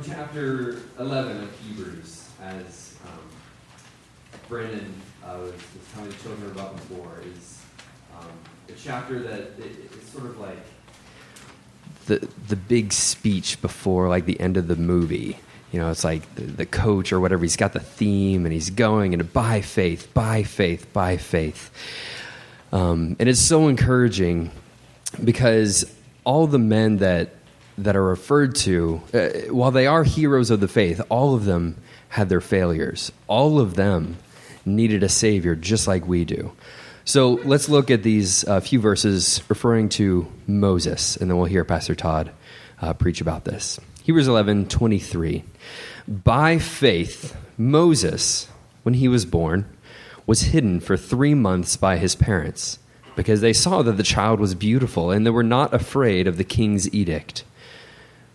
from chapter 11 of Hebrews, as um, Brandon uh, was, was, telling the children about before, is um, a chapter that it, it's sort of like the the big speech before like the end of the movie. You know, it's like the, the coach or whatever. He's got the theme, and he's going and by faith, by faith, by faith. Um, and it's so encouraging because all the men that that are referred to, uh, while they are heroes of the faith, all of them had their failures. All of them needed a savior, just like we do. So let's look at these uh, few verses referring to Moses, and then we'll hear Pastor Todd uh, preach about this. Hebrews 11 23. By faith, Moses, when he was born, was hidden for three months by his parents because they saw that the child was beautiful and they were not afraid of the king's edict.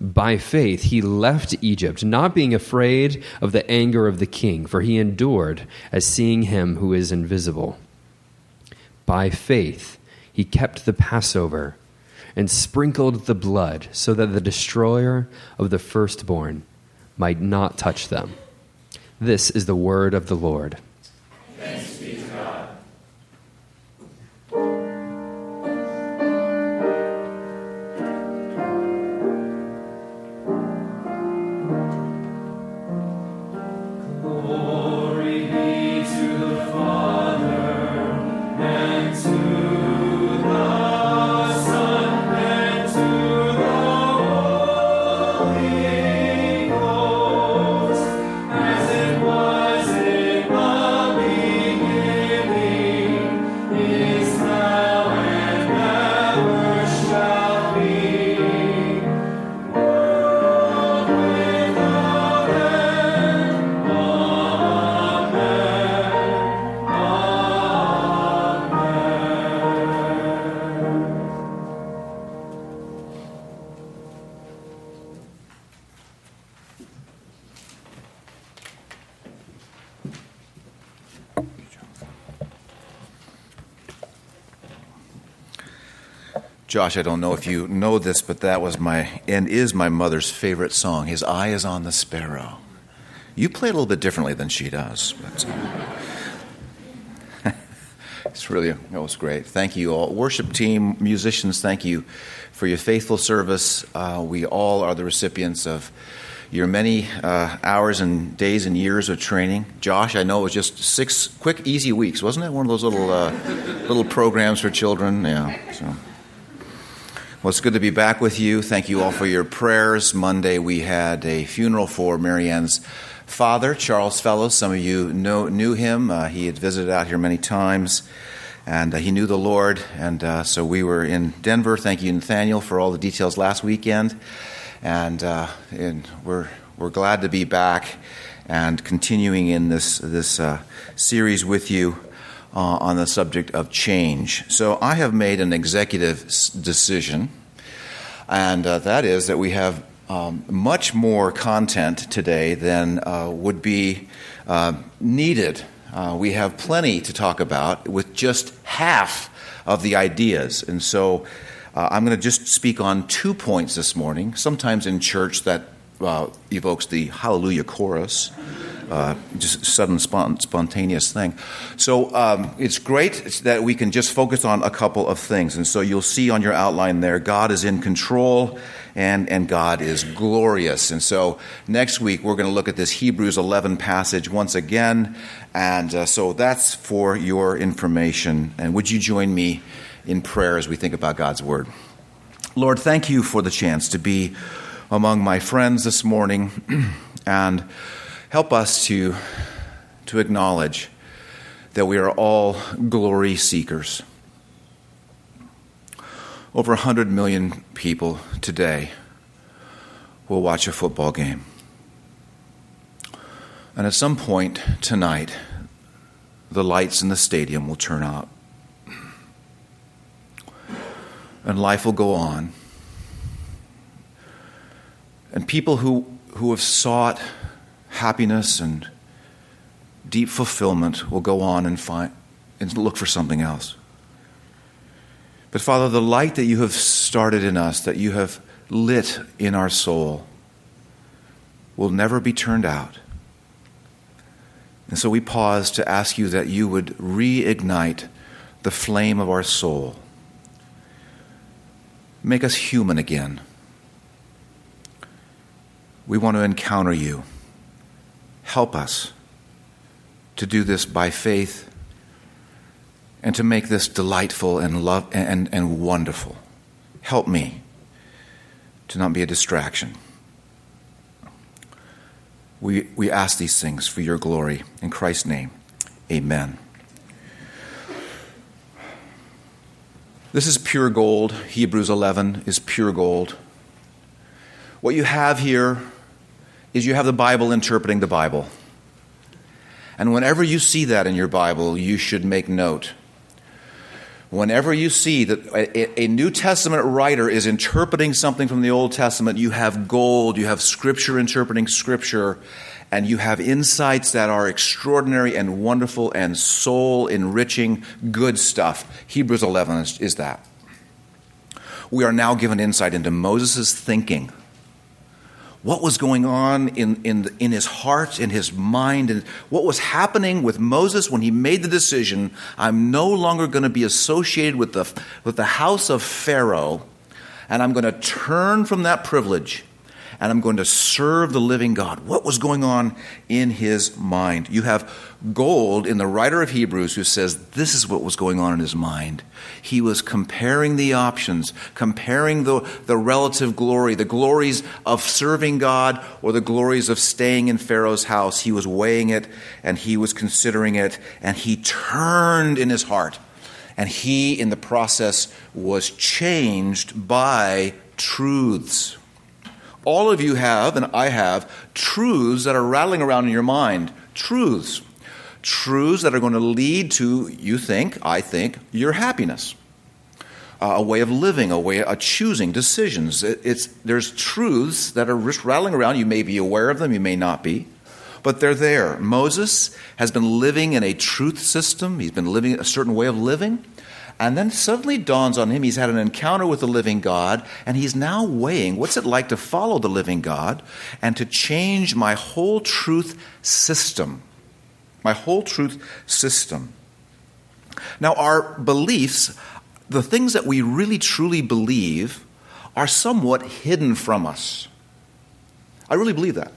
By faith, he left Egypt, not being afraid of the anger of the king, for he endured as seeing him who is invisible. By faith, he kept the Passover and sprinkled the blood so that the destroyer of the firstborn might not touch them. This is the word of the Lord. Josh, I don't know if you know this, but that was my and is my mother's favorite song. His eye is on the sparrow. You play a little bit differently than she does. But it's really it was great. Thank you all, worship team, musicians. Thank you for your faithful service. Uh, we all are the recipients of your many uh, hours and days and years of training. Josh, I know it was just six quick, easy weeks, wasn't it? One of those little uh, little programs for children. Yeah. So. Well, it's good to be back with you. Thank you all for your prayers. Monday we had a funeral for Marianne's father, Charles Fellows. Some of you know, knew him. Uh, he had visited out here many times, and uh, he knew the Lord. And uh, so we were in Denver. Thank you, Nathaniel, for all the details last weekend. And, uh, and we're, we're glad to be back and continuing in this, this uh, series with you uh, on the subject of change. So I have made an executive decision, and uh, that is that we have um, much more content today than uh, would be uh, needed. Uh, we have plenty to talk about with just half of the ideas. And so uh, I'm going to just speak on two points this morning. Sometimes in church that evokes the hallelujah chorus uh, just sudden spontaneous thing. So um, it's great that we can just focus on a couple of things. And so you'll see on your outline there, God is in control and, and God is glorious. And so next week we're going to look at this Hebrews 11 passage once again. And uh, so that's for your information. And would you join me in prayer as we think about God's Word? Lord, thank you for the chance to be among my friends this morning. and Help us to, to acknowledge that we are all glory seekers. Over 100 million people today will watch a football game. And at some point tonight, the lights in the stadium will turn out. And life will go on. And people who, who have sought happiness and deep fulfillment will go on and find and look for something else. But Father, the light that you have started in us, that you have lit in our soul, will never be turned out. And so we pause to ask you that you would reignite the flame of our soul. Make us human again. We want to encounter you. Help us to do this by faith and to make this delightful and love and, and wonderful. Help me to not be a distraction. We, we ask these things for your glory. In Christ's name, amen. This is pure gold. Hebrews 11 is pure gold. What you have here is you have the Bible interpreting the Bible. And whenever you see that in your Bible, you should make note. Whenever you see that a, New Testament writer is interpreting something from the Old Testament, you have gold, you have Scripture interpreting Scripture, and you have insights that are extraordinary and wonderful and soul enriching good stuff. Hebrews 11 is, is that. We are now given insight into Moses' thinking what was going on in, in, in his heart, in his mind, and what was happening with Moses when he made the decision I'm no longer going to be associated with the, with the house of Pharaoh, and I'm going to turn from that privilege and I'm going to serve the living God. What was going on in his mind? You have gold in the writer of Hebrews who says this is what was going on in his mind. He was comparing the options, comparing the, the relative glory, the glories of serving God or the glories of staying in Pharaoh's house. He was weighing it and he was considering it, and he turned in his heart. And he, in the process, was changed by truths all of you have, and I have, truths that are rattling around in your mind. Truths. Truths that are going to lead to, you think, I think, your happiness. Uh, a way of living, a way of choosing decisions. It, it's, there's truths that are rattling around. You may be aware of them, you may not be, but they're there. Moses has been living in a truth system, he's been living a certain way of living. And then suddenly dawns on him he's had an encounter with the living God, and he's now weighing what's it like to follow the living God and to change my whole truth system. My whole truth system. Now, our beliefs, the things that we really truly believe, are somewhat hidden from us. I really believe that.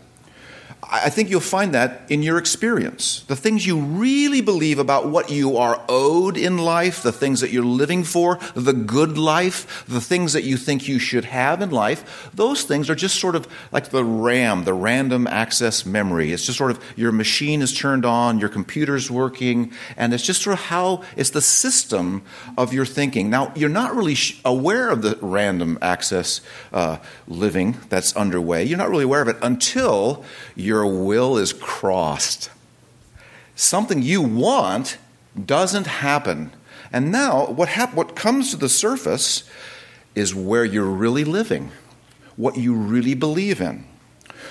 I think you'll find that in your experience. The things you really believe about what you are owed in life, the things that you're living for, the good life, the things that you think you should have in life, those things are just sort of like the RAM, the random access memory. It's just sort of your machine is turned on, your computer's working, and it's just sort of how it's the system of your thinking. Now, you're not really aware of the random access uh, living that's underway. You're not really aware of it until you're your will is crossed. Something you want doesn't happen. And now, what, hap- what comes to the surface is where you're really living, what you really believe in.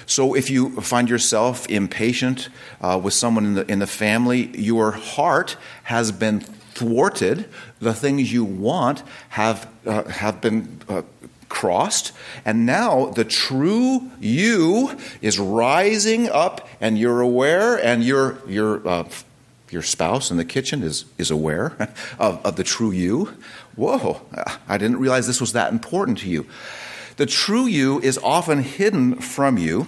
So, if you find yourself impatient uh, with someone in the, in the family, your heart has been thwarted. The things you want have, uh, have been uh, crossed, and now the true you is rising up, and you're aware, and your your uh, your spouse in the kitchen is is aware of, of the true you. Whoa! I didn't realize this was that important to you. The true you is often hidden from you.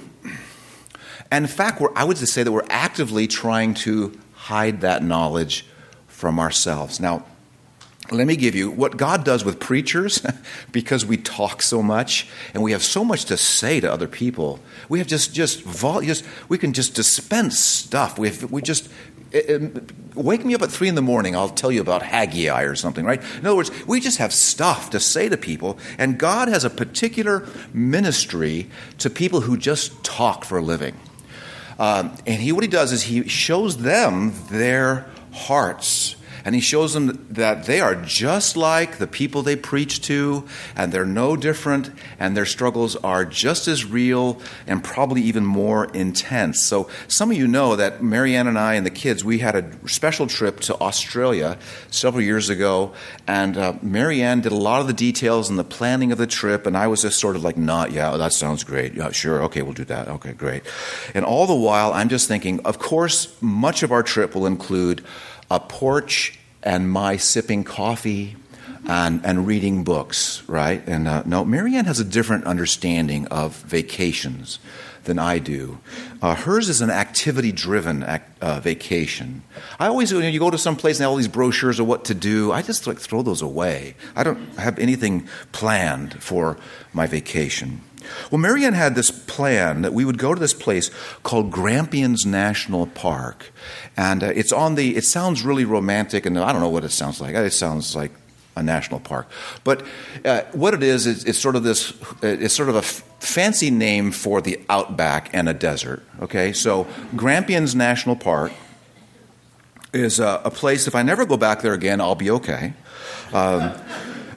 And in fact, I would just say that we're actively trying to hide that knowledge from ourselves. Now, let me give you what God does with preachers because we talk so much and we have so much to say to other people. We have just just, vol- just we can just dispense stuff. We have, we just it, it, wake me up at three in the morning. I'll tell you about Haggai or something, right? In other words, we just have stuff to say to people, and God has a particular ministry to people who just talk for a living. Um, and he, what he does is he shows them their hearts and he shows them that they are just like the people they preach to, and they're no different, and their struggles are just as real and probably even more intense. So, some of you know that Marianne and I and the kids, we had a special trip to Australia several years ago, and uh, Marianne did a lot of the details and the planning of the trip, and I was just sort of like, not, yeah, that sounds great. Yeah, sure, okay, we'll do that. Okay, great. And all the while, I'm just thinking, of course, much of our trip will include a porch and my sipping coffee and, and reading books, right? And uh, no, Marianne has a different understanding of vacations than I do. Uh, hers is an activity driven uh, vacation. I always, when you go to some place and have all these brochures of what to do, I just like throw those away. I don't have anything planned for my vacation. Well, Marianne had this plan that we would go to this place called Grampians National Park. And uh, it's on the, it sounds really romantic, and I don't know what it sounds like. It sounds like a national park. But uh, what it is, is it's sort of this, it's sort of a f- fancy name for the outback and a desert. Okay, so Grampians National Park is a, a place, if I never go back there again, I'll be okay. Um,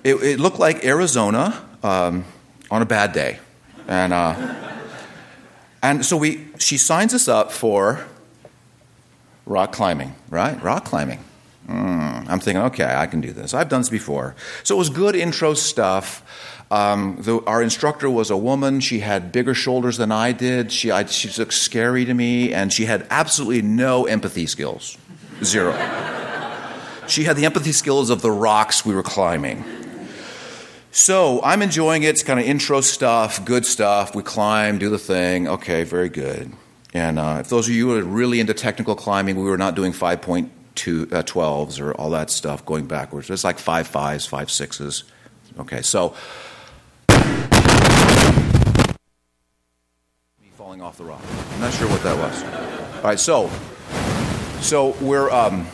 it, it, looked like Arizona um, on a bad day. And, uh, and so we, she signs us up for rock climbing, right? Rock climbing. Mm, I'm thinking, okay, I can do this. I've done this before. So it was good intro stuff. Um, the, our instructor was a woman. She had bigger shoulders than I did. She, I, she looked scary to me, and she had absolutely no empathy skills. Zero. she had the empathy skills of the rocks we were climbing. So I'm enjoying it. It's kind of intro stuff, good stuff. We climb, do the thing. Okay, very good. And uh, if those of you who are really into technical climbing, we were not doing 5.2 uh, 12s or all that stuff going backwards. It's like five fives, five sixes. Okay, so me falling off the rock. I'm not sure what that was. All right, so so we're. Um,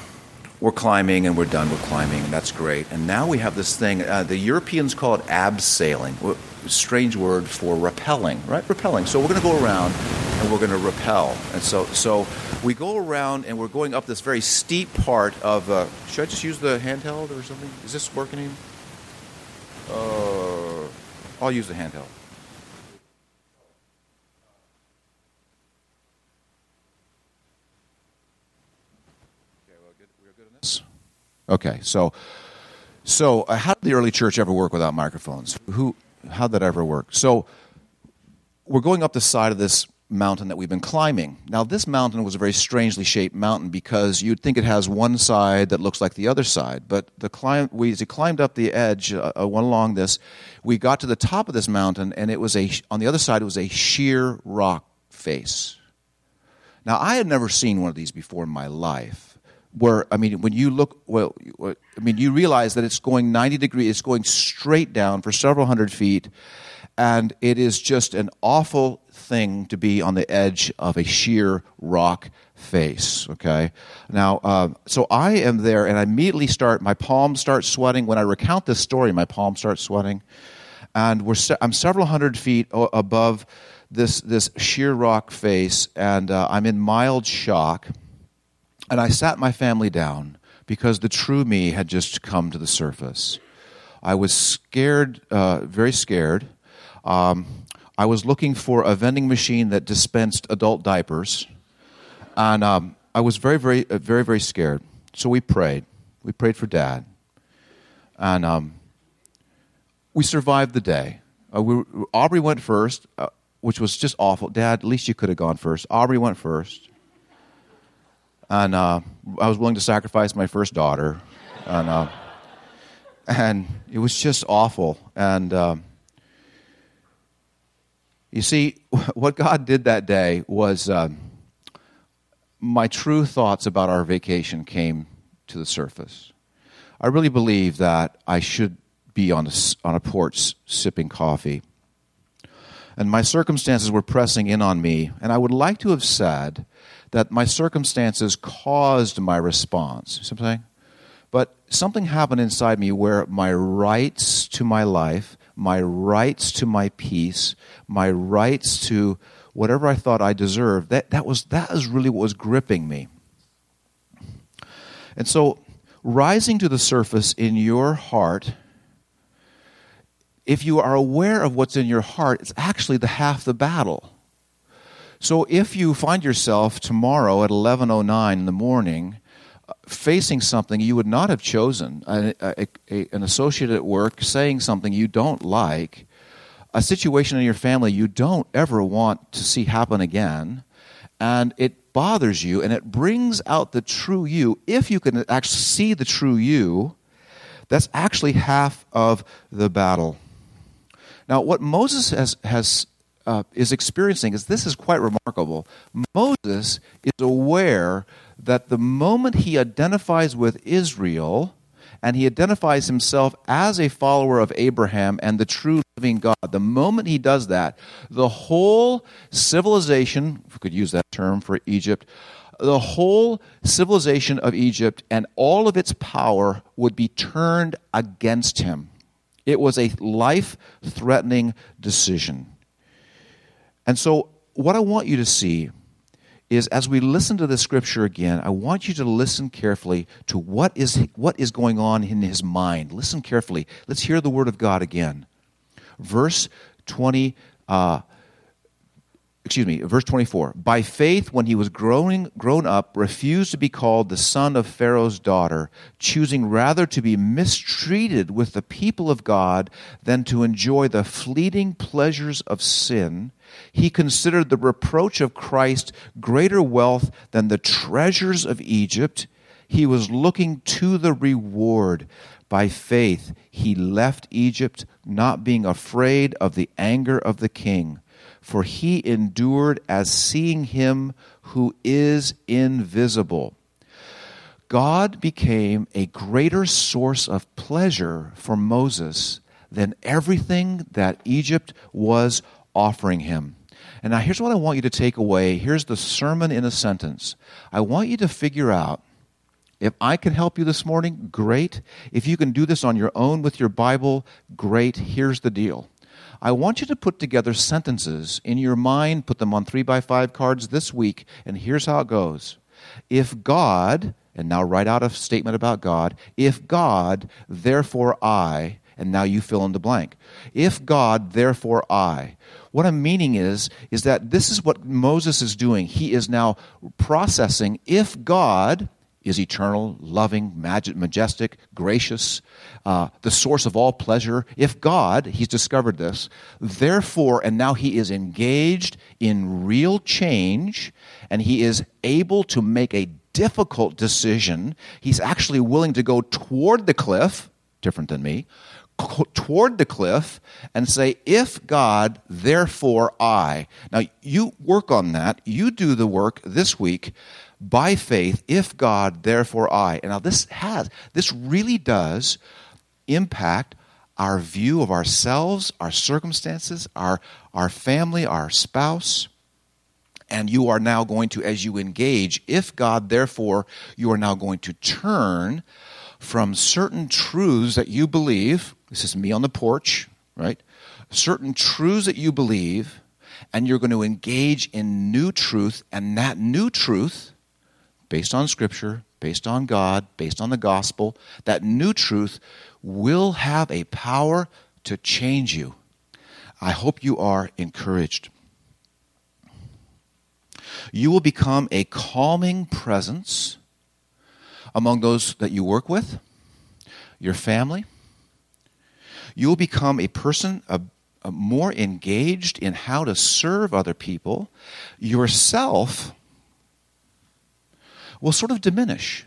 we're climbing and we're done with climbing, and that's great. And now we have this thing, uh, the Europeans call it abseiling, strange word for rappelling, right? Rappelling. So we're going to go around and we're going to rappel. And so, so we go around and we're going up this very steep part of. Uh, should I just use the handheld or something? Is this working? Uh, I'll use the handheld. Okay, so so uh, how did the early church ever work without microphones? Who how did that ever work? So we're going up the side of this mountain that we've been climbing. Now this mountain was a very strangely shaped mountain because you'd think it has one side that looks like the other side, but the climb we as we climbed up the edge uh, uh, one along this, we got to the top of this mountain and it was a on the other side it was a sheer rock face. Now I had never seen one of these before in my life where I mean, when you look, well, I mean, you realize that it's going 90 degrees, it's going straight down for several hundred feet, and it is just an awful thing to be on the edge of a sheer rock face. Okay, now, uh, so I am there, and I immediately start. My palms start sweating when I recount this story. My palms start sweating, and we're se- I'm several hundred feet above this this sheer rock face, and uh, I'm in mild shock and I sat my family down because the true me had just come to the surface. I was scared, uh, very scared. Um, I was looking for a vending machine that dispensed adult diapers. And um, I was very, very, uh, very, very scared. So we prayed. We prayed for dad. And um, we survived the day. Uh, we, Aubrey went first, uh, which was just awful. Dad, at least you could have gone first. Aubrey went first and uh, I was willing to sacrifice my first daughter, and uh, and it was just awful. And uh, you see, what God did that day was uh, my true thoughts about our vacation came to the surface. I really believe that I should be on a, on a porch sipping coffee. And my circumstances were pressing in on me, and I would like to have said, that my circumstances caused my response. You see what I'm saying? But something happened inside me where my rights to my life, my rights to my peace, my rights to whatever I thought I deserved, that, that, was, that was really what was gripping me. And so, rising to the surface in your heart, if you are aware of what's in your heart, it's actually the half the battle. So if you find yourself tomorrow at 11:09 in the morning uh, facing something you would not have chosen, a, a, a, an associate at work saying something you don't like, a situation in your family you don't ever want to see happen again, and it bothers you and it brings out the true you, if you can actually see the true you, that's actually half of the battle. Now, what Moses has, has uh, is experiencing is this is quite remarkable. Moses is aware that the moment he identifies with Israel and he identifies himself as a follower of Abraham and the true living God, the moment he does that, the whole civilization, if we could use that term for Egypt, the whole civilization of Egypt and all of its power would be turned against him. It was a life threatening decision. And so, what I want you to see is as we listen to the scripture again, I want you to listen carefully to what is, what is going on in his mind. Listen carefully. Let's hear the word of God again. Verse 20, uh, excuse me, verse 24. By faith, when he was growing, grown up, refused to be called the son of Pharaoh's daughter, choosing rather to be mistreated with the people of God than to enjoy the fleeting pleasures of sin. He considered the reproach of Christ greater wealth than the treasures of Egypt. He was looking to the reward. By faith, he left Egypt, not being afraid of the anger of the king for he endured as seeing him who is invisible. God became a greater source of pleasure for Moses than everything that Egypt was offering him. And now here's what I want you to take away. Here's the sermon in a sentence. I want you to figure out if I can help you this morning, great. If you can do this on your own with your Bible, great. Here's the deal I want you to put together sentences in your mind, put them on three by five cards this week, and here's how it goes. If God, and now write out a statement about God, if God, therefore I, and now you fill in the blank. If God, therefore I. What I'm meaning is, is that this is what Moses is doing. He is now processing if God, is eternal, loving, majestic, gracious, uh, the source of all pleasure. If God, he's discovered this, therefore, and now he is engaged in real change, and he is able to make a difficult decision. He's actually willing to go toward the cliff, different than me, toward the cliff and say, If God, therefore I. Now, you work on that. You do the work this week by faith, if God, therefore I. And now this has, this really does impact our view of ourselves, our circumstances, our, our family, our spouse. And you are now going to, as you engage, if God, therefore, you are now going to turn from certain truths that you believe. This is me on the porch, right? Certain truths that you believe, and you're going to engage in new truth, and that new truth based on Scripture, based on God, based on the gospel, that new truth will have a power to change you. I hope you are encouraged. You will become a calming presence among those that you work with, your family. You will become a person a, a more engaged in how to serve other people. Yourself will sort of diminish.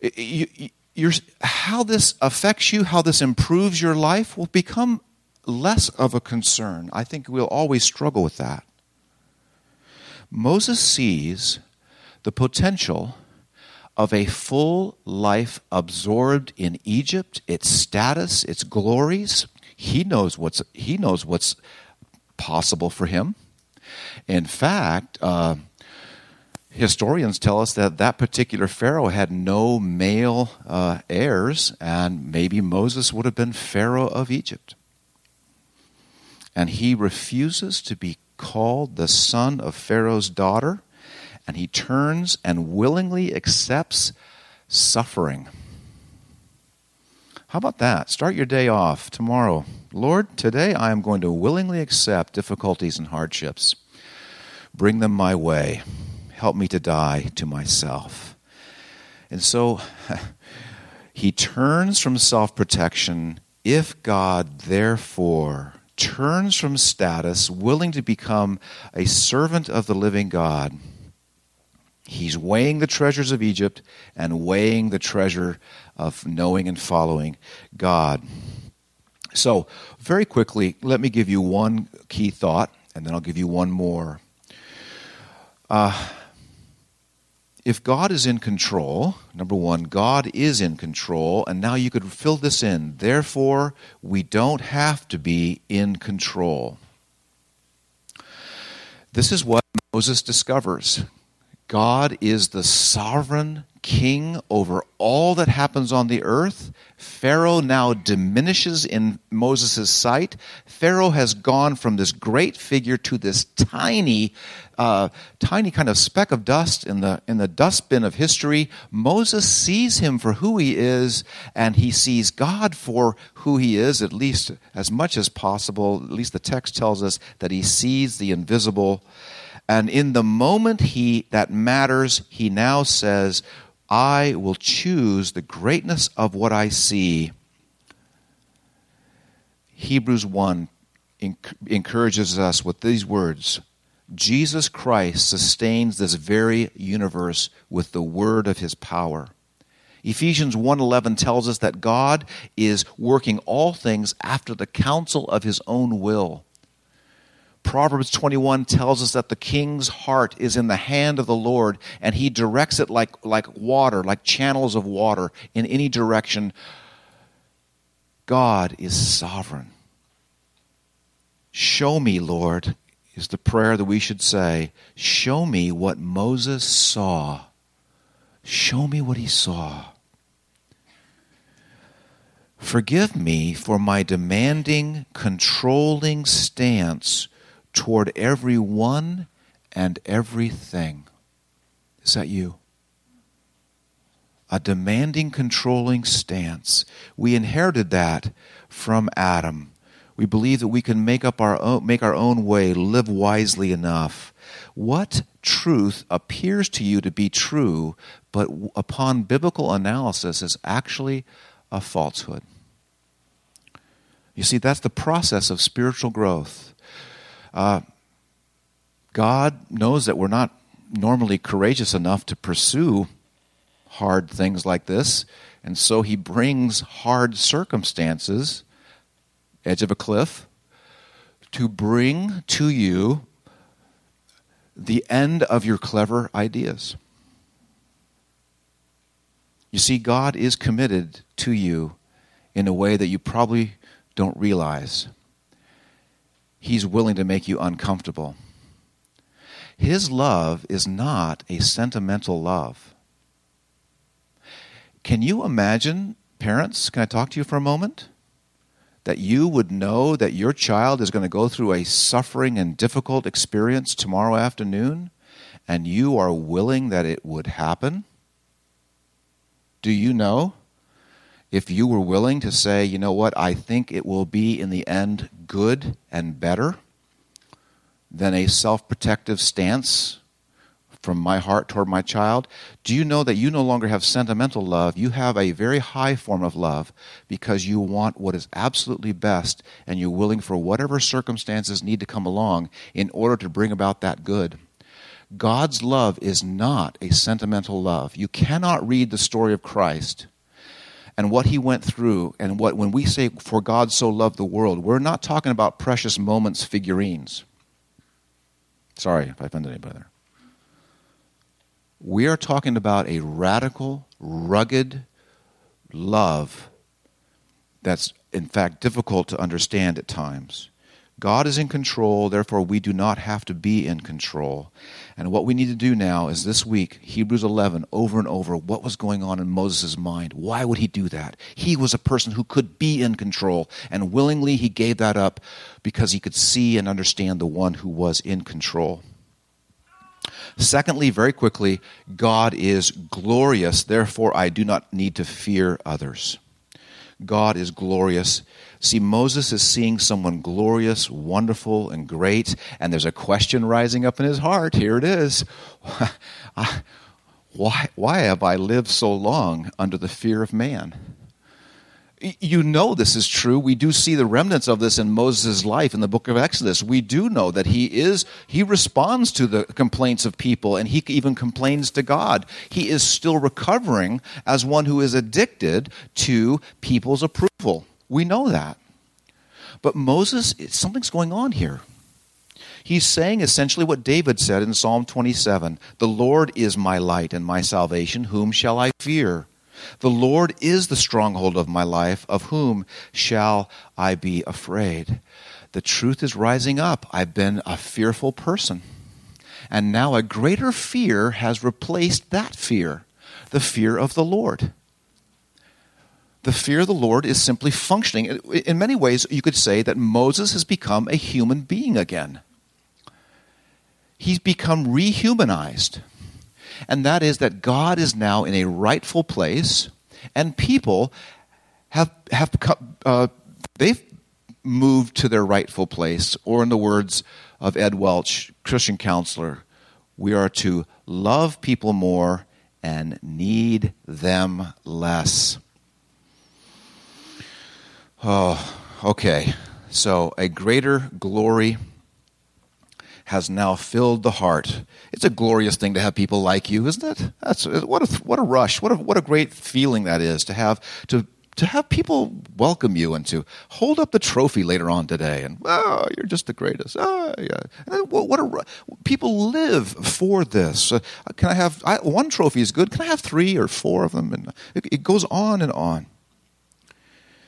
You, how this affects you, how this improves your life, will become less of a concern. I think we'll always struggle with that. Moses sees the potential of a full life absorbed in Egypt, its status, its glories. He knows what's, he knows what's possible for him. In fact, uh, historians tell us that that particular Pharaoh had no male uh, heirs, and maybe Moses would have been Pharaoh of Egypt. And he refuses to be called the son of Pharaoh's daughter, and he turns and willingly accepts suffering. How about that? Start your day off tomorrow. Lord, today I am going to willingly accept difficulties and hardships. Bring them my way. Help me to die to myself. And so he turns from self protection. If God, therefore, turns from status, willing to become a servant of the living God, he's weighing the treasures of Egypt and weighing the treasure of knowing and following God. So, very quickly, let me give you one key thought, and then I'll give you one more. Uh, if God is in control, number one, God is in control, and now you could fill this in. Therefore, we don't have to be in control. This is what Moses discovers God is the sovereign king over all that happens on the earth. Pharaoh now diminishes in Moses' sight. Pharaoh has gone from this great figure to this tiny, uh, tiny kind of speck of dust in the in the dustbin of history. Moses sees him for who he is, and he sees God for who he is, at least as much as possible. At least the text tells us that he sees the invisible. And in the moment he that matters, he now says, I will choose the greatness of what I see. Hebrews 1 encourages us with these words Jesus Christ sustains this very universe with the word of his power. Ephesians 1:11 tells us that God is working all things after the counsel of his own will. Proverbs 21 tells us that the king's heart is in the hand of the Lord and he directs it like, like water, like channels of water in any direction. God is sovereign. Show me, Lord, is the prayer that we should say. Show me what Moses saw. Show me what he saw. Forgive me for my demanding, controlling stance toward everyone and everything. Is that you? A demanding, controlling stance. We inherited that from Adam. We believe that we can make up our own, make our own way, live wisely enough. What truth appears to you to be true, but upon biblical analysis is actually a falsehood? You see, that's the process of spiritual growth. Uh, God knows that we're not normally courageous enough to pursue hard things like this, and so He brings hard circumstances, edge of a cliff, to bring to you the end of your clever ideas. You see, God is committed to you in a way that you probably don't realize. He's willing to make you uncomfortable. His love is not a sentimental love. Can you imagine, parents, can I talk to you for a moment? That you would know that your child is going to go through a suffering and difficult experience tomorrow afternoon, and you are willing that it would happen? Do you know? If you were willing to say, you know what, I think it will be in the end good and better than a self protective stance from my heart toward my child, do you know that you no longer have sentimental love? You have a very high form of love because you want what is absolutely best and you're willing for whatever circumstances need to come along in order to bring about that good. God's love is not a sentimental love. You cannot read the story of Christ and what he went through and what when we say for God so loved the world, we're not talking about precious moments figurines. Sorry if I offended anybody there. We are talking about a radical, rugged love that's in fact difficult to understand at times. God is in control, therefore, we do not have to be in control. And what we need to do now is this week, Hebrews 11, over and over, what was going on in Moses' mind? Why would he do that? He was a person who could be in control, and willingly he gave that up because he could see and understand the one who was in control. Secondly, very quickly, God is glorious, therefore I do not need to fear others. God is glorious. See, Moses is seeing someone glorious, wonderful, and great, and there's a question rising up in his heart. Here it is. Why, why have I lived so long under the fear of man? You know this is true. We do see the remnants of this in Moses' life in the book of Exodus. We do know that he is he responds to the complaints of people and he even complains to God. He is still recovering as one who is addicted to people's approval. We know that. But Moses, something's going on here. He's saying essentially what David said in Psalm 27 The Lord is my light and my salvation. Whom shall I fear? The Lord is the stronghold of my life. Of whom shall I be afraid? The truth is rising up. I've been a fearful person. And now a greater fear has replaced that fear the fear of the Lord. The fear of the Lord is simply functioning. In many ways, you could say that Moses has become a human being again. He's become rehumanized and that is that God is now in a rightful place, and people have have uh, they've moved to their rightful place, or in the words of Ed Welch, Christian counselor, we are to love people more and need them less. Oh, okay. So a greater glory has now filled the heart. It's a glorious thing to have people like you, isn't it? That's what a what a rush. What a what a great feeling that is to have to to have people welcome you and to hold up the trophy later on today and oh you're just the greatest oh yeah what, what a people live for this uh, can i have I, one trophy is good can i have three or four of them and it, it goes on and on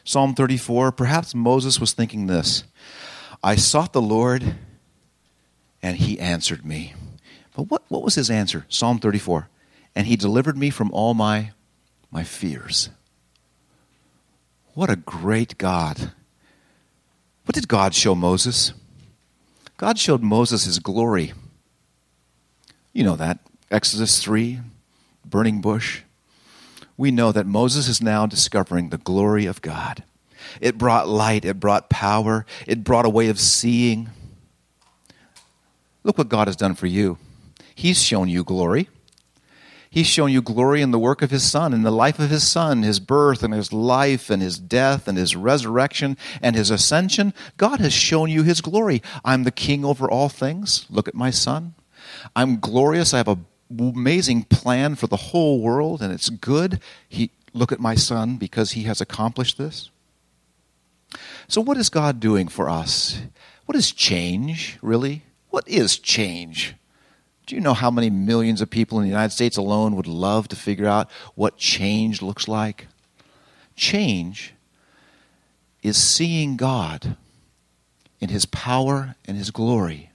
psalm 34 perhaps moses was thinking this i sought the lord and he answered me. But what, what was his answer? Psalm 34. And he delivered me from all my, my fears. What a great God. What did God show Moses? God showed Moses his glory. You know that. Exodus 3, burning bush. We know that Moses is now discovering the glory of God. It brought light, it brought power, it brought a way of seeing. Look what God has done for you. He's shown you glory. He's shown you glory in the work of His Son, in the life of His Son, His birth and His life and His death and His resurrection and His ascension. God has shown you His glory. I'm the King over all things. Look at my Son. I'm glorious. I have an amazing plan for the whole world, and it's good. He, look at my Son because He has accomplished this. So, what is God doing for us? What is change, really? What is change? Do you know how many millions of people in the United States alone would love to figure out what change looks like? Change is seeing God in His power and His glory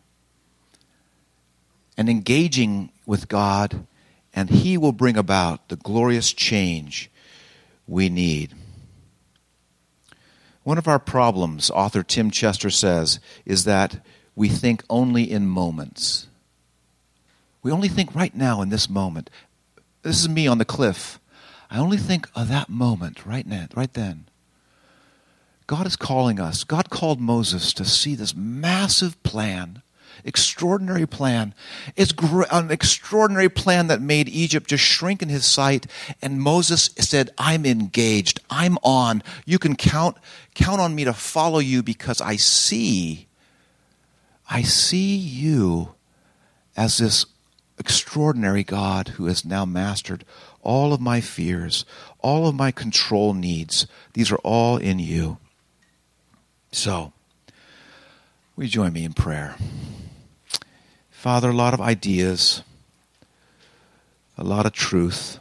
and engaging with God, and He will bring about the glorious change we need. One of our problems, author Tim Chester says, is that we think only in moments. We only think right now in this moment. This is me on the cliff. I only think of that moment right now, right then. God is calling us. God called Moses to see this massive plan, extraordinary plan. It's an extraordinary plan that made Egypt just shrink in his sight. And Moses said, "I'm engaged. I'm on. You can count count on me to follow you because I see I see you as this extraordinary God who has now mastered all of my fears, all of my control needs. These are all in you. So, you join me in prayer? Father, a lot of ideas, a lot of truth.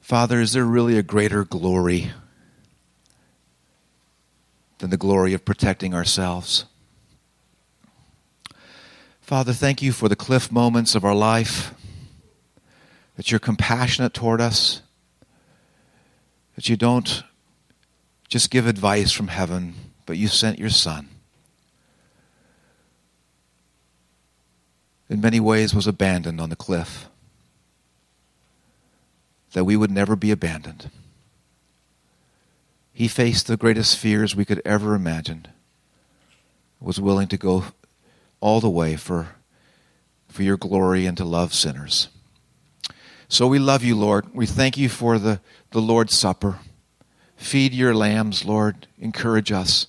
Father, is there really a greater glory than the glory of protecting ourselves. Father, thank you for the cliff moments of our life, that you're compassionate toward us, that you don't just give advice from heaven, but you sent your Son. in many ways was abandoned on the cliff, that we would never be abandoned. He faced the greatest fears we could ever imagine, was willing to go all the way for, for your glory and to love sinners. So we love you, Lord. We thank you for the, the Lord's Supper. Feed your lambs, Lord. Encourage us.